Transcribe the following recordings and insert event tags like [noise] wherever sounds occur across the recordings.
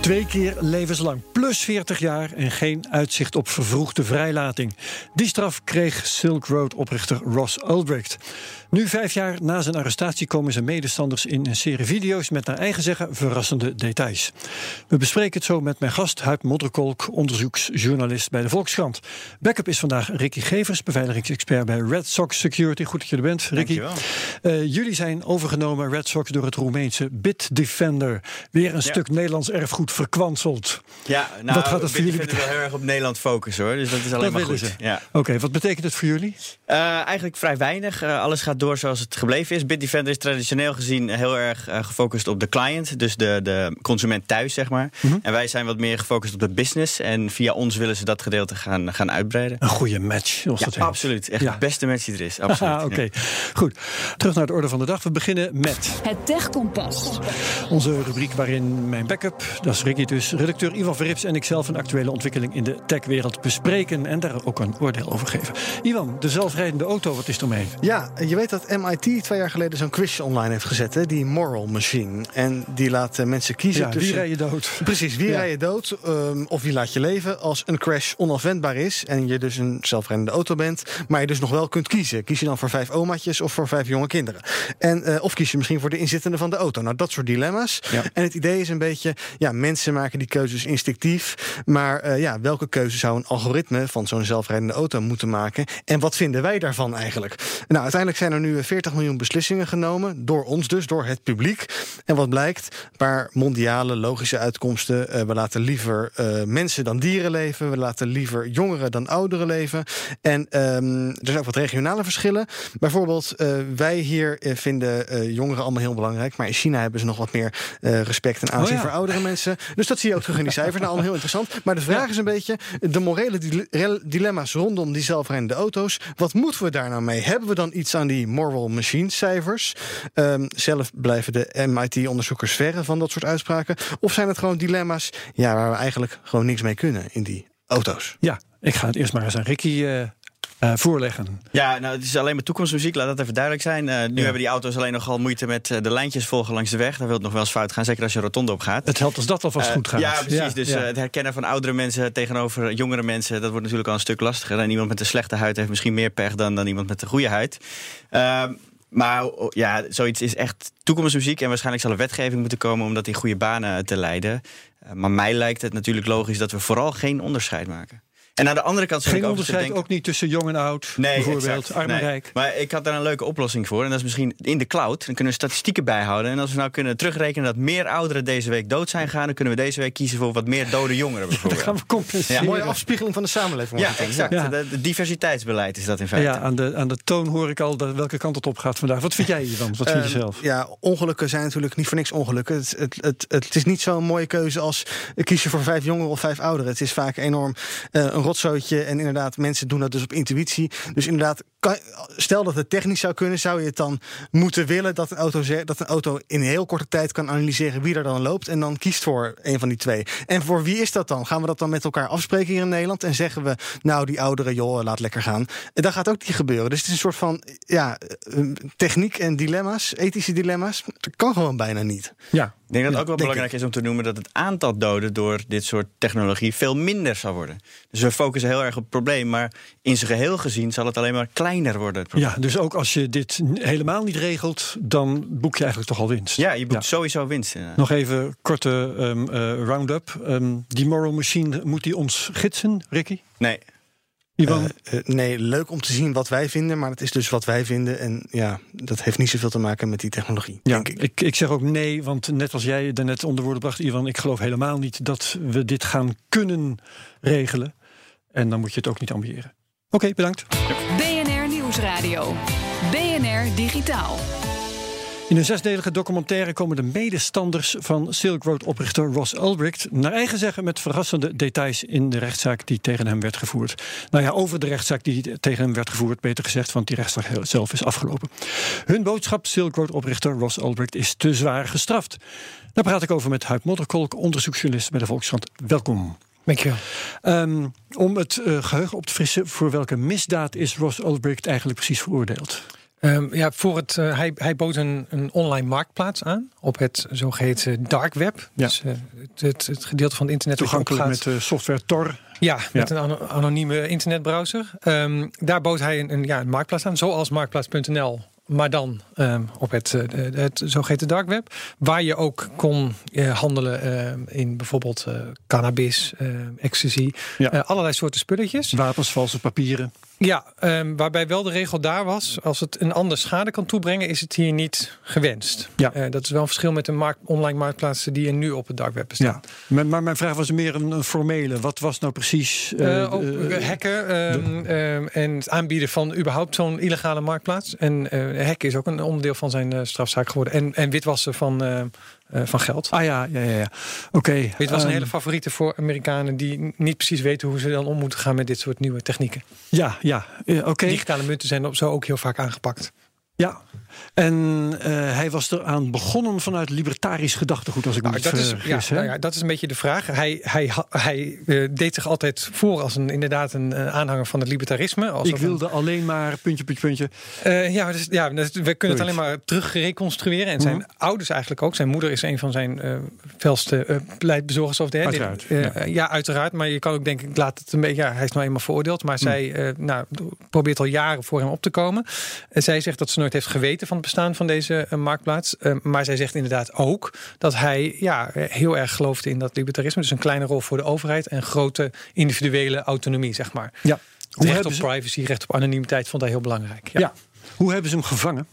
Twee keer levenslang, plus 40 jaar en geen uitzicht op vervroegde vrijlating. Die straf kreeg Silk Road-oprichter Ross Ulbricht. Nu, vijf jaar na zijn arrestatie, komen zijn medestanders in een serie video's met naar eigen zeggen verrassende details. We bespreken het zo met mijn gast, Huip Modderkolk, onderzoeksjournalist bij de Volkskrant. Backup is vandaag Ricky Gevers, beveiligingsexpert bij Red Sox Security. Goed dat je er bent, Ricky. Uh, jullie zijn overgenomen, Red Sox, door het Roemeense Bitdefender. Weer een stuk Nederlands erfgoed verkwanseld. Ja, nou, wat gaat dat voor jullie betekenen? wel heel erg op Nederland focussen hoor. Dus dat is alleen Dat maar goed. Ja. Oké, wat betekent het voor jullie? Uh, eigenlijk vrij weinig. Uh, alles gaat door zoals het gebleven is. Bitdefender is traditioneel gezien heel erg uh, gefocust op de client. Dus de, de consument thuis, zeg maar. Mhm. En wij zijn wat meer gefocust op de business. En via ons willen ze dat gedeelte gaan, gaan uitbreiden. Een goede match, zoals Ja, dat heet. absoluut. Echt Ja. de beste match die er is. Absoluut. Ah, Oké, goed. Terug naar de orde van de dag. We beginnen met Het Techkompas. onze rubriek waarin mijn backup, dat Ricky dus, redacteur Ivan Verrips en ikzelf een actuele ontwikkeling in de techwereld bespreken en daar ook een oordeel over geven. Ivan, de zelfrijdende auto, wat is ermee? Ja, je weet dat MIT twee jaar geleden zo'n quiz online heeft gezet, hè? die Moral Machine. En die laat eh, mensen kiezen Ja, wie tussen... rij je dood? Precies, wie Ja. rij je dood ehm, of wie laat je leven als een crash onafwendbaar is en je dus een zelfrijdende auto bent, maar je dus nog wel kunt kiezen. Kies je dan voor vijf omaatjes of voor vijf jonge kinderen? En, eh, of kies je misschien voor de inzittende van de auto? Nou, dat soort dilemma's. Ja. En het idee is een beetje, ja, mensen maken die keuzes instinctief, maar eh, ja, welke keuze zou een algoritme van zo'n zelfrijdende auto moeten maken? En wat vinden wij daarvan eigenlijk? Nou, uiteindelijk zijn er nu 40 miljoen beslissingen genomen, door ons dus, door het publiek. En wat blijkt? Een paar mondiale logische uitkomsten. Eh, we laten liever eh, mensen dan dieren leven. We laten liever jongeren dan ouderen leven. En ehm, er zijn ook wat regionale verschillen. Bijvoorbeeld, eh, wij hier eh, vinden eh, jongeren allemaal heel belangrijk. Maar in China hebben ze nog wat meer eh, respect en aanzien Oh ja. voor oudere mensen. Dus dat zie je ook terug in die cijfers. Nou, allemaal heel interessant. Maar de vraag is een beetje de morele dile- rel- dilemma's rondom die zelfrijdende auto's. Wat moeten we daar nou mee? Hebben we dan iets aan die moral machine cijfers? Ehm, zelf blijven de MIT-onderzoekers verre van dat soort uitspraken. Of zijn het gewoon dilemma's ja, waar we eigenlijk gewoon niks mee kunnen in die auto's? Ja, ik ga het eerst maar eens aan Ricky eh, eh, voorleggen. Ja, nou, het is alleen maar toekomstmuziek, laat dat even duidelijk zijn. Eh, nu hebben die auto's alleen nogal moeite met eh, de lijntjes volgen langs de weg. Daar wil het nog wel eens fout gaan, zeker als je rotonde op gaat. Het helpt als dat alvast goed gaat. Ja, precies. dus ja. het herkennen van oudere mensen tegenover jongere mensen, dat wordt natuurlijk al een stuk lastiger. En iemand met een slechte huid heeft misschien meer pech dan, dan iemand met een goede huid. Ehm, maar ja, zoiets is echt toekomstmuziek. En waarschijnlijk zal er wetgeving moeten komen om dat in goede banen te leiden. Maar mij lijkt het natuurlijk logisch dat we vooral geen onderscheid maken. En aan de andere kant Geen ik ook te onderscheid, denken- ook niet tussen jong en oud, Nee, bijvoorbeeld, exact. arm en Nee. rijk. Maar ik had daar een leuke oplossing voor. En dat is misschien in de cloud. Dan kunnen we statistieken bijhouden. En als we nou kunnen terugrekenen dat meer ouderen deze week dood zijn gegaan... dan kunnen we deze week kiezen voor wat meer dode jongeren [laughs] bijvoorbeeld. gaan we compenseren. Mooie afspiegeling van de samenleving. Ja, exact. Ja. De, de diversiteitsbeleid is dat in feite. Ja, aan de, aan de toon hoor ik al dat, welke kant het op gaat vandaag. Wat vind jij hiervan? Wat vind je Ehm, zelf? Ja, ongelukken zijn natuurlijk niet voor niks ongelukken. Het, het, het, het is niet zo'n mooie keuze als kies je voor vijf jongeren of vijf ouderen. Het is vaak enorm eh, een rotzootje. En inderdaad, mensen doen dat dus op intuïtie. Dus inderdaad, kan, stel dat het technisch zou kunnen, zou je het dan moeten willen dat een, auto, dat een auto in heel korte tijd kan analyseren wie er dan loopt. En dan kiest voor een van die twee. En voor wie is dat dan? Gaan we dat dan met elkaar afspreken hier in Nederland? En zeggen we, nou, die ouderen, joh, laat lekker gaan. En dat gaat ook niet gebeuren. Dus het is een soort van ja, eh, techniek en dilemma's, ethische dilemma's. Dat kan gewoon bijna niet. Ja. Ik denk dat het ook wel belangrijk is om te noemen dat het aantal doden door dit soort technologie veel minder zal worden. Dus we focussen heel erg op het probleem, maar in zijn geheel gezien zal het alleen maar kleiner worden. Het probleem. ja, dus ook als je dit helemaal niet regelt, dan boek je eigenlijk toch al winst. Ja, je boekt sowieso winst. Nog even korte ehm, eh, round-up. Ehm, die moral machine, moet die ons gidsen, Ricky? Nee. Ivan? Uh, nee, leuk om te zien wat wij vinden, maar het is dus wat wij vinden. En ja, dat heeft niet zoveel te maken met die technologie, ja, denk ik. ik. Ik zeg ook nee, want net als jij daarnet onder woorden bracht, Ivan, ik geloof helemaal niet dat we dit gaan kunnen regelen. En dan moet je het ook niet ambiëren. Oké, bedankt. BNR Nieuwsradio. BNR Digitaal. In een zesdelige documentaire komen de medestanders van Silk Road-oprichter Ross Ulbricht naar eigen zeggen met verrassende details in de rechtszaak die tegen hem werd gevoerd. Nou ja, over de rechtszaak die tegen hem werd gevoerd, beter gezegd, want die rechtszaak zelf is afgelopen. Hun boodschap, Silk Road-oprichter Ross Ulbricht, is te zwaar gestraft. Daar praat ik over met Huip Modderkolk, onderzoeksjournalist bij de Volkskrant. Welkom. Dankjewel. Um, om het uh, geheugen op te frissen, voor welke misdaad is Ross Ulbricht eigenlijk precies veroordeeld? Um, ja, voor het, uh, hij, hij bood een, een online marktplaats aan op het zogeheten dark web. Ja. Dus uh, het, het, gedeelte van het internet toegankelijk met software Tor. Ja, met ja. een anonieme internetbrowser. Um, daar bood hij een, een, ja, een marktplaats aan, zoals marktplaats.nl maar dan uh, op het, uh, het zogeheten dark web. Waar je ook kon uh, handelen in bijvoorbeeld cannabis, ecstasy. Ja. allerlei soorten spulletjes. Wapens, valse papieren. Ja, um, waarbij wel de regel daar was... als het een ander schade kan toebrengen, is het hier niet gewenst. Ja. Uh, dat is wel een verschil met de markt, online marktplaatsen... die er nu op het dark web bestaan. Ja. Maar mijn vraag was meer een, een formele. Wat was nou precies... Uh, ook hacken um, um, en het aanbieden van überhaupt zo'n illegale marktplaats. En hacken is ook een onderdeel van zijn strafzaak geworden. En, en witwassen van... Uh, van geld. Ah ja, ja, ja. ja. Oké. Okay, dit was een hele favoriete voor Amerikanen die niet precies weten hoe ze dan om moeten gaan met dit soort nieuwe technieken. Ja, ja, uh, oké. Okay. Digitale munten zijn zo ook heel vaak aangepakt. Ja. En uh, hij was eraan begonnen vanuit libertarisch gedachtegoed, als ik me nou, niet dat vergis. Is, ja, nou ja, dat is een beetje de vraag. Hij, hij, hij uh, deed zich altijd voor als een, inderdaad een uh, aanhanger van het libertarisme. Als ik wilde een... alleen maar puntje, puntje, puntje. Ja, dus, ja, we kunnen het alleen maar terug reconstrueren. En zijn mm -hmm. ouders eigenlijk ook. Zijn moeder is een van zijn felste pleitbezorgers. Of de, uiteraard. ja. ja. uiteraard. Maar je kan ook denken, ik laat het een beetje. Ja, hij is nou eenmaal veroordeeld. Maar mm. zij nou, probeert al jaren voor hem op te komen. zij zegt dat ze nooit heeft geweten van het bestaan van deze uh, marktplaats. Uh, maar zij zegt inderdaad ook dat hij ja, heel erg geloofde in dat libertarisme. Dus een kleine rol voor de overheid en grote individuele autonomie, zeg maar. Ja. Recht op privacy, recht op anonimiteit vond hij heel belangrijk. Ja. ja. Hoe hebben ze hem gevangen?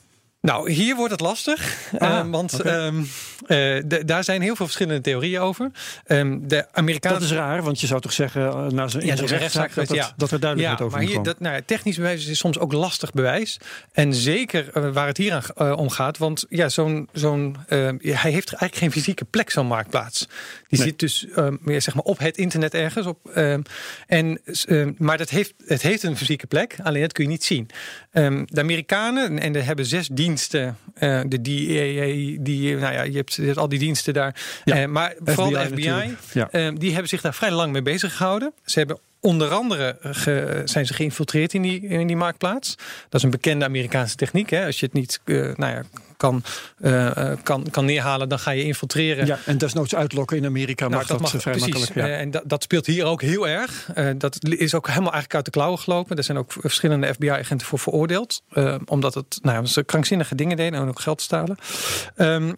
Nou, hier wordt het lastig. Ah, um, want okay. um, uh, daar zijn heel veel verschillende theorieën over. Um, de Amerikanen... Dat is raar, want je zou toch zeggen, na zo'n ja, rechtszaak, rechtszaak dat, ja. dat er duidelijkheid ja, over maar hier, dat, nou, Technisch bewijs is soms ook lastig bewijs. En zeker uh, waar het hier aan om gaat. Want ja, zo'n, zo'n, hij heeft eigenlijk geen fysieke plek, zo'n marktplaats. Die nee. zit dus meer, zeg maar, op het internet ergens. Op, en, maar dat heeft, het heeft een fysieke plek, alleen dat kun je niet zien. de Amerikanen, en er hebben zes diensten diensten, uh, de DEA, die, nou ja, je hebt, je hebt al die diensten daar. Ja, uh, maar vooral de FBI, ja. uh, die hebben zich daar vrij lang mee bezig gehouden. Ze hebben onder andere ge, zijn ze geïnfiltreerd in die, in die marktplaats. Dat is een bekende Amerikaanse techniek. Hè? Als je het niet nou ja, kan, uh, kan, kan neerhalen, dan ga je infiltreren. Ja, en desnoods uitlokken in Amerika mag nou, dat, dat mag, vrij precies. makkelijk. Ja. Uh, en dat, dat speelt hier ook heel erg. Dat is ook helemaal eigenlijk uit de klauwen gelopen. Er zijn ook verschillende FBI-agenten voor veroordeeld. omdat het, nou ja, ze krankzinnige dingen deden en ook geld stalen. Um,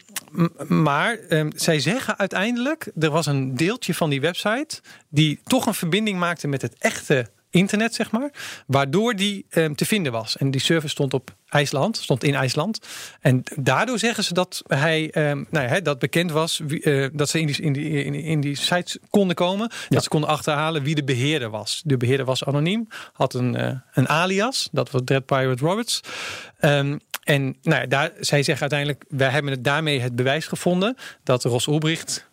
maar um, zij zeggen uiteindelijk, er was een deeltje van die website die toch een verbinding maakte met het echte internet, zeg maar. Waardoor die um, te vinden was. En die server stond op IJsland, stond in IJsland. En daardoor zeggen ze dat hij, um, nou ja, dat bekend was, wie, uh, dat ze in die, in, die, in, die, in die sites konden komen. Ja. Dat ze konden achterhalen wie de beheerder was. De beheerder was anoniem, had een, uh, een alias, dat was Dread Pirate Roberts. Um, en nou ja, daar, zij zeggen uiteindelijk, wij hebben het daarmee het bewijs gevonden dat Ros Ulbricht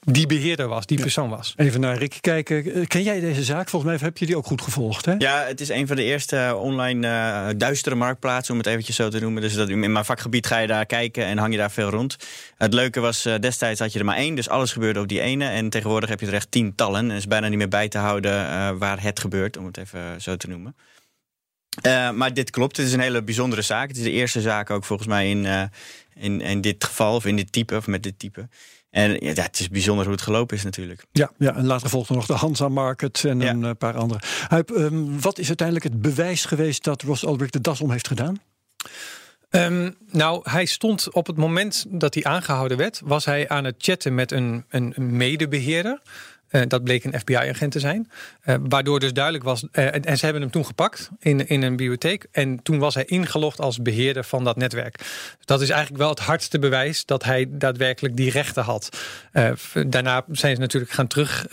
die beheerder was, die persoon was. Even naar Rick kijken. Ken jij deze zaak? Volgens mij heb je die ook goed gevolgd, hè? Ja, het is een van de eerste online uh, duistere marktplaatsen, om het eventjes zo te noemen. Dus dat, in mijn vakgebied ga je daar kijken en hang je daar veel rond. Het leuke was, uh, destijds had je er maar één, dus alles gebeurde op die ene. En tegenwoordig heb je er echt tientallen. En het is bijna niet meer bij te houden uh, waar het gebeurt, om het even zo te noemen. Uh, maar dit klopt, het is een hele bijzondere zaak. Het is de eerste zaak ook volgens mij in, uh, in, in dit geval, of in dit type, of met dit type. En ja, het is bijzonder hoe het gelopen is natuurlijk. Ja, ja en later volgde nog de Hansa Market en ja. een paar andere. Huip, um, wat is uiteindelijk het bewijs geweest dat Ross Ulbricht de das om heeft gedaan? Um, nou, hij stond op het moment dat hij aangehouden werd, was hij aan het chatten met een, een medebeheerder. Uh, dat bleek een FBI-agent te zijn. Uh, waardoor dus duidelijk was. Uh, en, en, ze hebben hem toen gepakt in, in een bibliotheek. En toen was hij ingelogd als beheerder van dat netwerk. Dus dat is eigenlijk wel het hardste bewijs dat hij daadwerkelijk die rechten had. daarna zijn ze natuurlijk gaan terug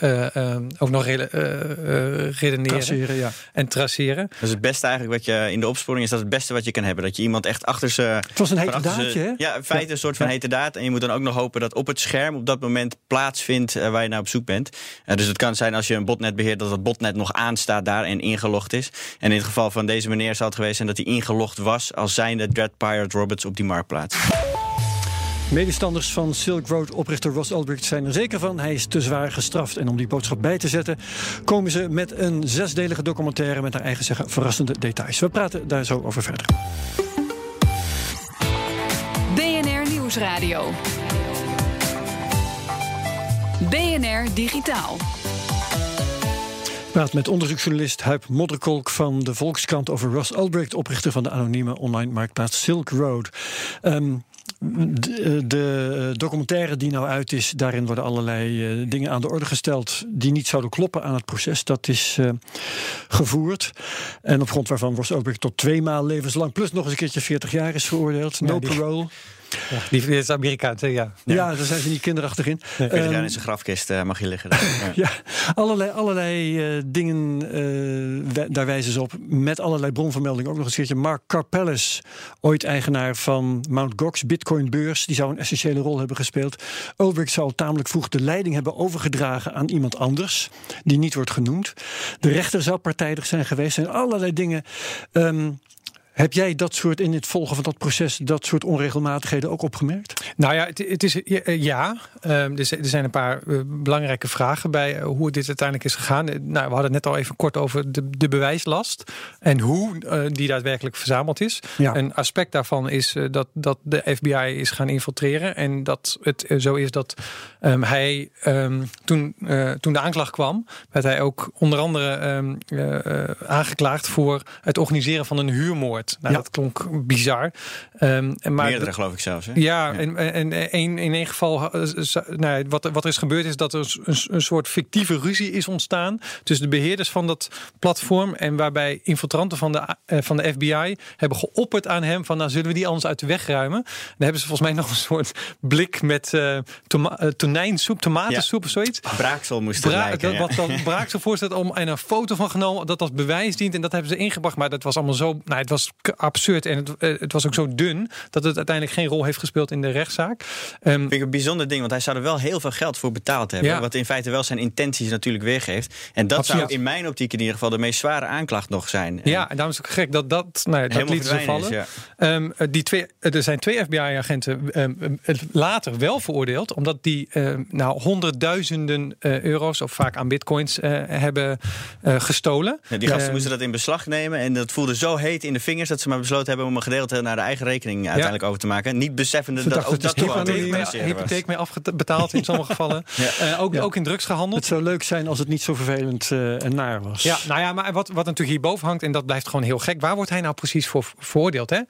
ook nog re redeneren traceren, ja. en traceren. Dus het beste eigenlijk wat je in de opsporing is dat het beste wat je kan hebben. Dat je iemand echt achter ze. Het was een hete daadje, hè? Ja, in feite een soort van hete daad. En je moet dan ook nog hopen dat op het scherm op dat moment plaatsvindt waar je naar op zoek bent. Uh, dus het kan zijn als je een botnet beheert dat het botnet nog aanstaat daar en ingelogd is. En in het geval van deze meneer zou het geweest zijn dat hij ingelogd was als zijnde Dread Pirate Roberts op die marktplaats. Medestanders van Silk Road oprichter Ross Ulbricht zijn er zeker van. Hij is te zwaar gestraft. En om die boodschap bij te zetten, komen ze met een zesdelige documentaire met naar eigen zeggen verrassende details. We praten daar zo over verder. BNR Nieuwsradio. BNR Digitaal. Ik praat met onderzoeksjournalist Huip Modderkolk van de Volkskrant over Ross Ulbricht, oprichter van de anonieme online marktplaats Silk Road. Um, de, de, documentaire die nou uit is, daarin worden allerlei uh, dingen aan de orde gesteld die niet zouden kloppen aan het proces. Dat is uh, gevoerd. En op grond waarvan Ross Ulbricht tot twee maal levenslang, plus nog eens een keertje 40 jaar is veroordeeld. No ja, parole. Ja, die is Amerikaans, ja. ja. Ja, daar zijn ze niet kinderachtig in. Nee. Um, in zijn grafkist uh, mag je liggen. [laughs] ja. ja, allerlei, allerlei uh, dingen, uh, daar wijzen ze op. Met allerlei bronvermeldingen. Ook nog een keertje Mark Carpellis, ooit eigenaar van Mt. Gox, Bitcoin-beurs. Die zou een essentiële rol hebben gespeeld. Ulbricht zou tamelijk vroeg de leiding hebben overgedragen aan iemand anders. Die niet wordt genoemd. De rechter zou partijdig zijn geweest. Er zijn allerlei dingen... Um, heb jij dat soort in het volgen van dat proces, dat soort onregelmatigheden ook opgemerkt? Nou ja, het, het is ja. Um, er, zijn een paar uh, belangrijke vragen bij uh, hoe dit uiteindelijk is gegaan. Nou, we hadden het net al even kort over de, de bewijslast en hoe die daadwerkelijk verzameld is. Ja. Een aspect daarvan is dat, dat de FBI is gaan infiltreren en dat het zo is dat um, hij um, toen, toen de aanklacht kwam, werd hij ook onder andere aangeklaagd voor het organiseren van een huurmoord. Nou, ja. Dat klonk bizar. Um, maar Meerdere geloof ik zelfs. Hè? Ja, ja, en, en, en in één geval, uh, nou, wat, wat er is gebeurd is dat er een, een soort fictieve ruzie is ontstaan tussen de beheerders van dat platform en waarbij infiltranten van de, uh, van de FBI hebben geopperd aan hem van nou zullen we die anders uit de weg ruimen. Dan hebben ze volgens mij [laughs] nog een soort blik met uh, toma tonijnsoep, tomatensoep of zoiets. Braaksel moest Bra lijken, ja. Wat dan [laughs] Braaksel voorstelt om en een foto van genomen dat als bewijs dient en dat hebben ze ingebracht. Maar dat was allemaal zo, nou het was absurd. En het, eh, het, was ook zo dun dat het uiteindelijk geen rol heeft gespeeld in de rechtszaak. Um, Vind ik een bijzonder ding, want hij zou er wel heel veel geld voor betaald hebben. Ja. Wat in feite wel zijn intenties natuurlijk weergeeft. En dat Absoluut. zou in mijn optiek in ieder geval de meest zware aanklacht nog zijn. Ja, en daarom is het ook gek dat dat, nou, dat liet ze vallen. Is, ja. um, die twee, er zijn twee FBI-agenten um, later wel veroordeeld, omdat die nou honderdduizenden uh, euro's of vaak aan bitcoins uh, hebben uh, gestolen. Ja, die gasten moesten dat in beslag nemen en dat voelde zo heet in de vingers dat ze maar besloten hebben om een gedeelte naar de eigen rekening uiteindelijk over te maken. Niet beseffende dat, dat ook dat toch een hypotheek mee afbetaald in sommige gevallen. [laughs] ja. uh, ook, ja. ook in drugs gehandeld. Het zou leuk zijn als het niet zo vervelend uh, en naar was. Ja, nou ja, maar wat, wat natuurlijk hierboven hangt, en dat blijft gewoon heel gek. Waar wordt hij nou precies voor veroordeeld? Hè?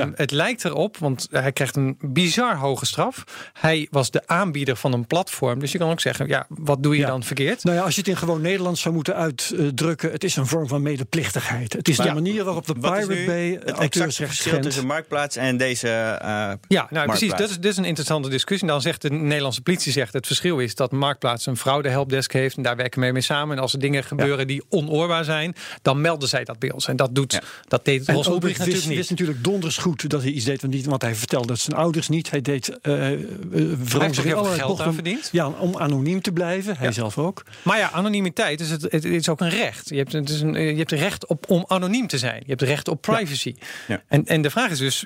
Um, het lijkt erop, want hij krijgt een bizar hoge straf. Hij was de aanbieder van een platform. Dus je kan ook zeggen, ja, wat doe je dan verkeerd? Nou ja, als je het in gewoon Nederlands zou moeten uitdrukken, het is een vorm van medeplichtigheid. Het is maar de manier waarop de Pirate Bay het exacte verschil tussen Marktplaats en deze. Uh, ja, nou precies. Dat is, dat is een interessante discussie. Dan zegt de Nederlandse politie: zegt het verschil is dat Marktplaats een fraude-helpdesk heeft. En daar werken we mee samen. En als er dingen gebeuren ja. die onoorbaar zijn, dan melden zij dat bij ons. En dat doet ja. dat deed Ros Ulbricht natuurlijk niet. Het is natuurlijk donders goed dat hij iets deed, want, want hij vertelde dat zijn ouders niet. Hij deed uh, uh, heel veel geld aan verdiend. Ja, om anoniem te blijven. Hij zelf ook. Maar ja, anonimiteit is het, het is ook een recht. Je hebt, het is een, je hebt recht op om anoniem te zijn. Je hebt recht op privacy. Ja. En, en de vraag is dus: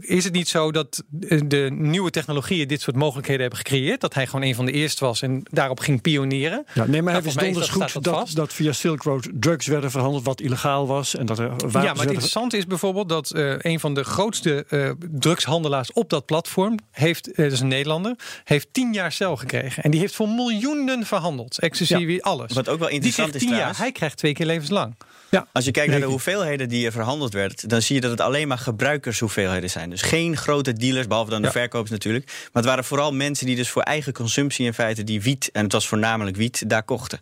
is het niet zo dat de nieuwe technologieën dit soort mogelijkheden hebben gecreëerd? Dat hij gewoon een van de eerste was en daarop ging pionieren? Ja, nee, maar hij donders goed dat, dat, dat, via Silk Road drugs werden verhandeld wat illegaal was. En dat er wapens ja, maar het interessante is bijvoorbeeld dat uh, een van de grootste uh, drugshandelaars op dat platform heeft, uh, dat is een Nederlander, heeft tien jaar cel gekregen. En die heeft voor miljoenen verhandeld. Ja. alles. Wat ook wel interessant is. Tien jaar, hij krijgt twee keer levenslang. Ja. Als je kijkt naar de hoeveelheden die er verhandeld werd, dan zie je dat het alleen maar gebruikershoeveelheden zijn. Dus geen grote dealers, behalve dan de verkopers natuurlijk. Maar het waren vooral mensen die dus voor eigen consumptie in feite die wiet, en het was voornamelijk wiet, daar kochten.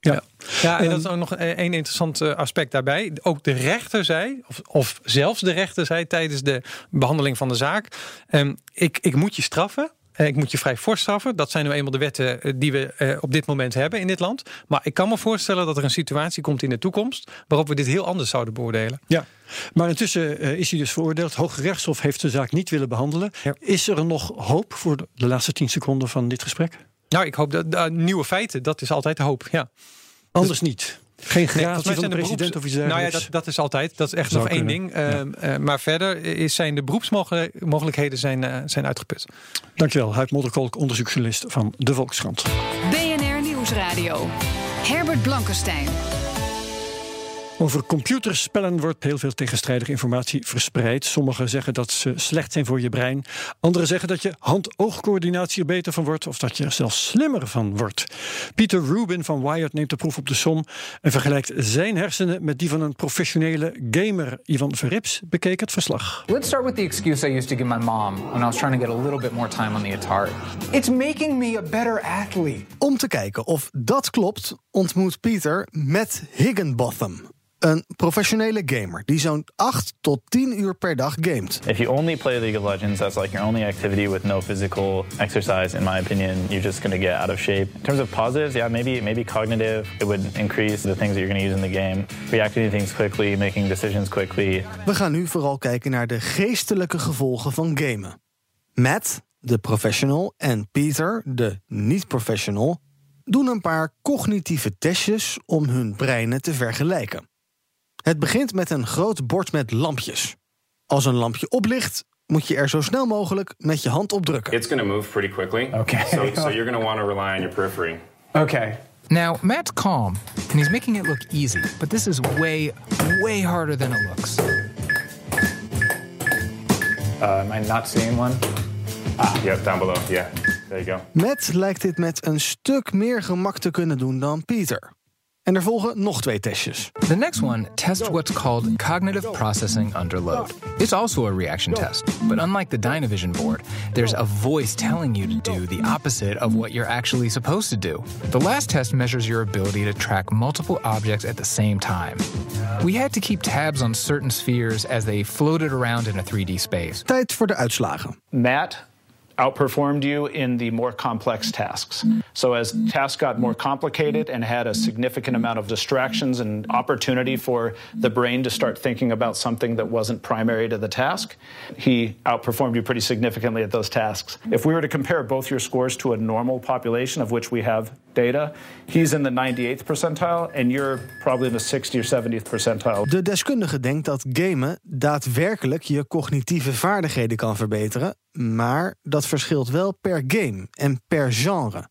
Ja. ja, en dat is ook nog één interessant eh, aspect daarbij. Ook de rechter zei, of, of zelfs de rechter zei tijdens de behandeling van de zaak: um, ik, ik moet je straffen. Eh, ik moet je vrij voorstraffen. Dat zijn nu eenmaal de wetten eh, die we op dit moment hebben in dit land. Maar ik kan me voorstellen dat er een situatie komt in de toekomst waarop we dit heel anders zouden beoordelen. Ja, maar intussen is hij dus veroordeeld. Hoge Rechtshof heeft de zaak niet willen behandelen. Is er nog hoop voor de laatste tien seconden van dit gesprek? Nou, ik hoop dat nieuwe feiten, dat is altijd de hoop. Ja. Anders niet. Geen gratie van de, president of iets dergelijks? Nou ja, dat, dat is altijd. Dat is echt nog één ding. Uh, maar verder is zijn de beroepsmogelijkheden zijn, uh, zijn uitgeput. Dankjewel, Huid Modderkolk, onderzoeksjournalist van De Volkskrant. BNR Nieuwsradio. Herbert Blankenstein. Over computerspellen wordt heel veel tegenstrijdige informatie verspreid. Sommigen zeggen dat ze slecht zijn voor je brein. Anderen zeggen dat je hand-oogcoördinatie er beter van wordt of dat je er zelfs slimmer van wordt. Peter Rubin van Wired neemt de proef op de som en vergelijkt zijn hersenen met die van een professionele gamer. Ivan Verrips bekeek het verslag. Let's start with the excuse I used to give my mom when I was trying to get a little bit more time on the Atari. It's making me a better athlete. Om te kijken of dat klopt, ontmoet Peter met Higginbotham. Een professionele gamer die zo'n 8 tot 10 uur per dag gamet. If you only play League of Legends, that's like your only activity with no physical exercise. In my opinion, you're just going to get out of shape. In terms of positives, yeah, maybe maybe cognitive. It would increase the things that you're going to use in the game, reacting to things quickly, making decisions quickly. We gaan nu vooral kijken naar de geestelijke gevolgen van gamen. Matt, de professional, en Peter, de niet-professional, doen een paar cognitieve testjes om hun breinen te vergelijken. Het begint met een groot bord met lampjes. Als een lampje oplicht, moet je er zo snel mogelijk met je hand op drukken. It's going to move pretty quickly. Okay. So, so you're going to want to rely on your periphery. Okay. Now, Matt's calm, and he's making it look easy, but this is way, way harder than it looks. Uh, am I not seeing one? Ah. Yep, down below. Yeah, there you go. Matt lijkt dit met een stuk meer gemak te kunnen doen dan Peter. En er volgen nog twee testjes. The next one tests what's called cognitive processing under load. It's also a reaction test, but unlike the Dynavision board, there's a voice telling you to do the opposite of what you're actually supposed to do. The last test measures your ability to track multiple objects at the same time. We had to keep tabs on certain spheres as they floated around in a 3D space. Tijd voor de uitslagen. Matt outperformed you in the more complex tasks. So, as tasks got more complicated and had a significant amount of distractions and opportunity for the brain to start thinking about something that wasn't primary to the task, he outperformed you pretty significantly at those tasks. If we were to compare both your scores to a normal population, of which we have data, he's in the 98th percentile and you're probably in the 60 or 70th percentile. De deskundige denkt dat gamen daadwerkelijk je cognitieve vaardigheden kan verbeteren, maar dat verschilt wel per game en per genre.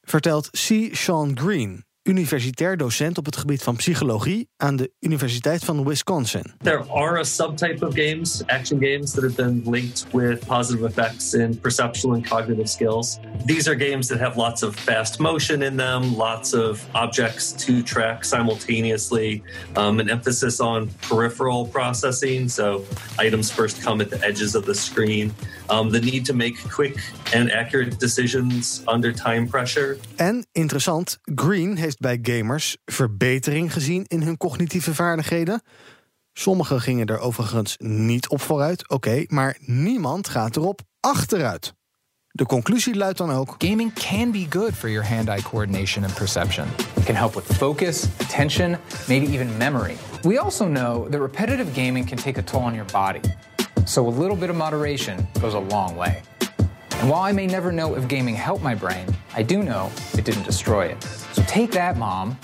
Vertelt C. Sean Green, universitair docent op het gebied van psychologie aan de Universiteit van Wisconsin. There are a subtype of games, action games, that have been linked with positive effects in perceptual and cognitive skills. These are games that have lots of fast motion in them, lots of objects to track simultaneously, um, an emphasis on peripheral processing. So items first come at the edges of the screen. Um, the need to make quick and accurate decisions under time pressure. En interessant, Green heeft bij gamers verbetering gezien in hun cognitieve vaardigheden. Sommigen gingen er overigens niet op vooruit, oké, maar niemand gaat erop achteruit. De conclusie luidt dan ook: Gaming can be good for your hand-eye coordination and perception. It can help with focus, attention, maybe even memory. We also know that repetitive gaming can take a toll on your body. So a little bit of moderation goes a long way. And while I may never know if gaming helped my brain, I do know it didn't destroy it. So take that, mom.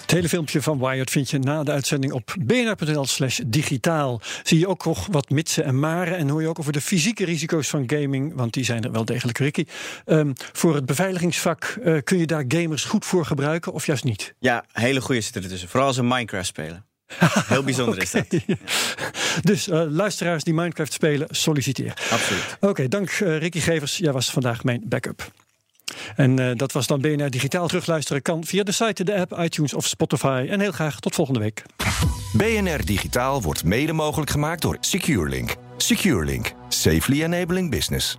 Het hele filmpje van Wired vind je na de uitzending op bnr.nl slash digitaal. Zie je ook nog wat mitsen en maren en hoor je ook over de fysieke risico's van gaming, want die zijn er wel degelijk, Ricky. Um, voor het beveiligingsvak uh, kun je daar gamers goed voor gebruiken of juist niet? Ja, hele goede zitten er tussen. Vooral als ze Minecraft spelen. [laughs] Heel bijzonder okay. is [laughs] dat. [laughs] Dus uh, luisteraars die Minecraft spelen, solliciteer. Absoluut. Oké, okay, dank uh, Ricky Gevers. Jij was vandaag mijn backup. En uh, dat was dan BNR Digitaal. Terugluisteren kan via de site, de app, iTunes of Spotify. En heel graag tot volgende week. BNR Digitaal wordt mede mogelijk gemaakt door SecureLink. SecureLink. Safely enabling business.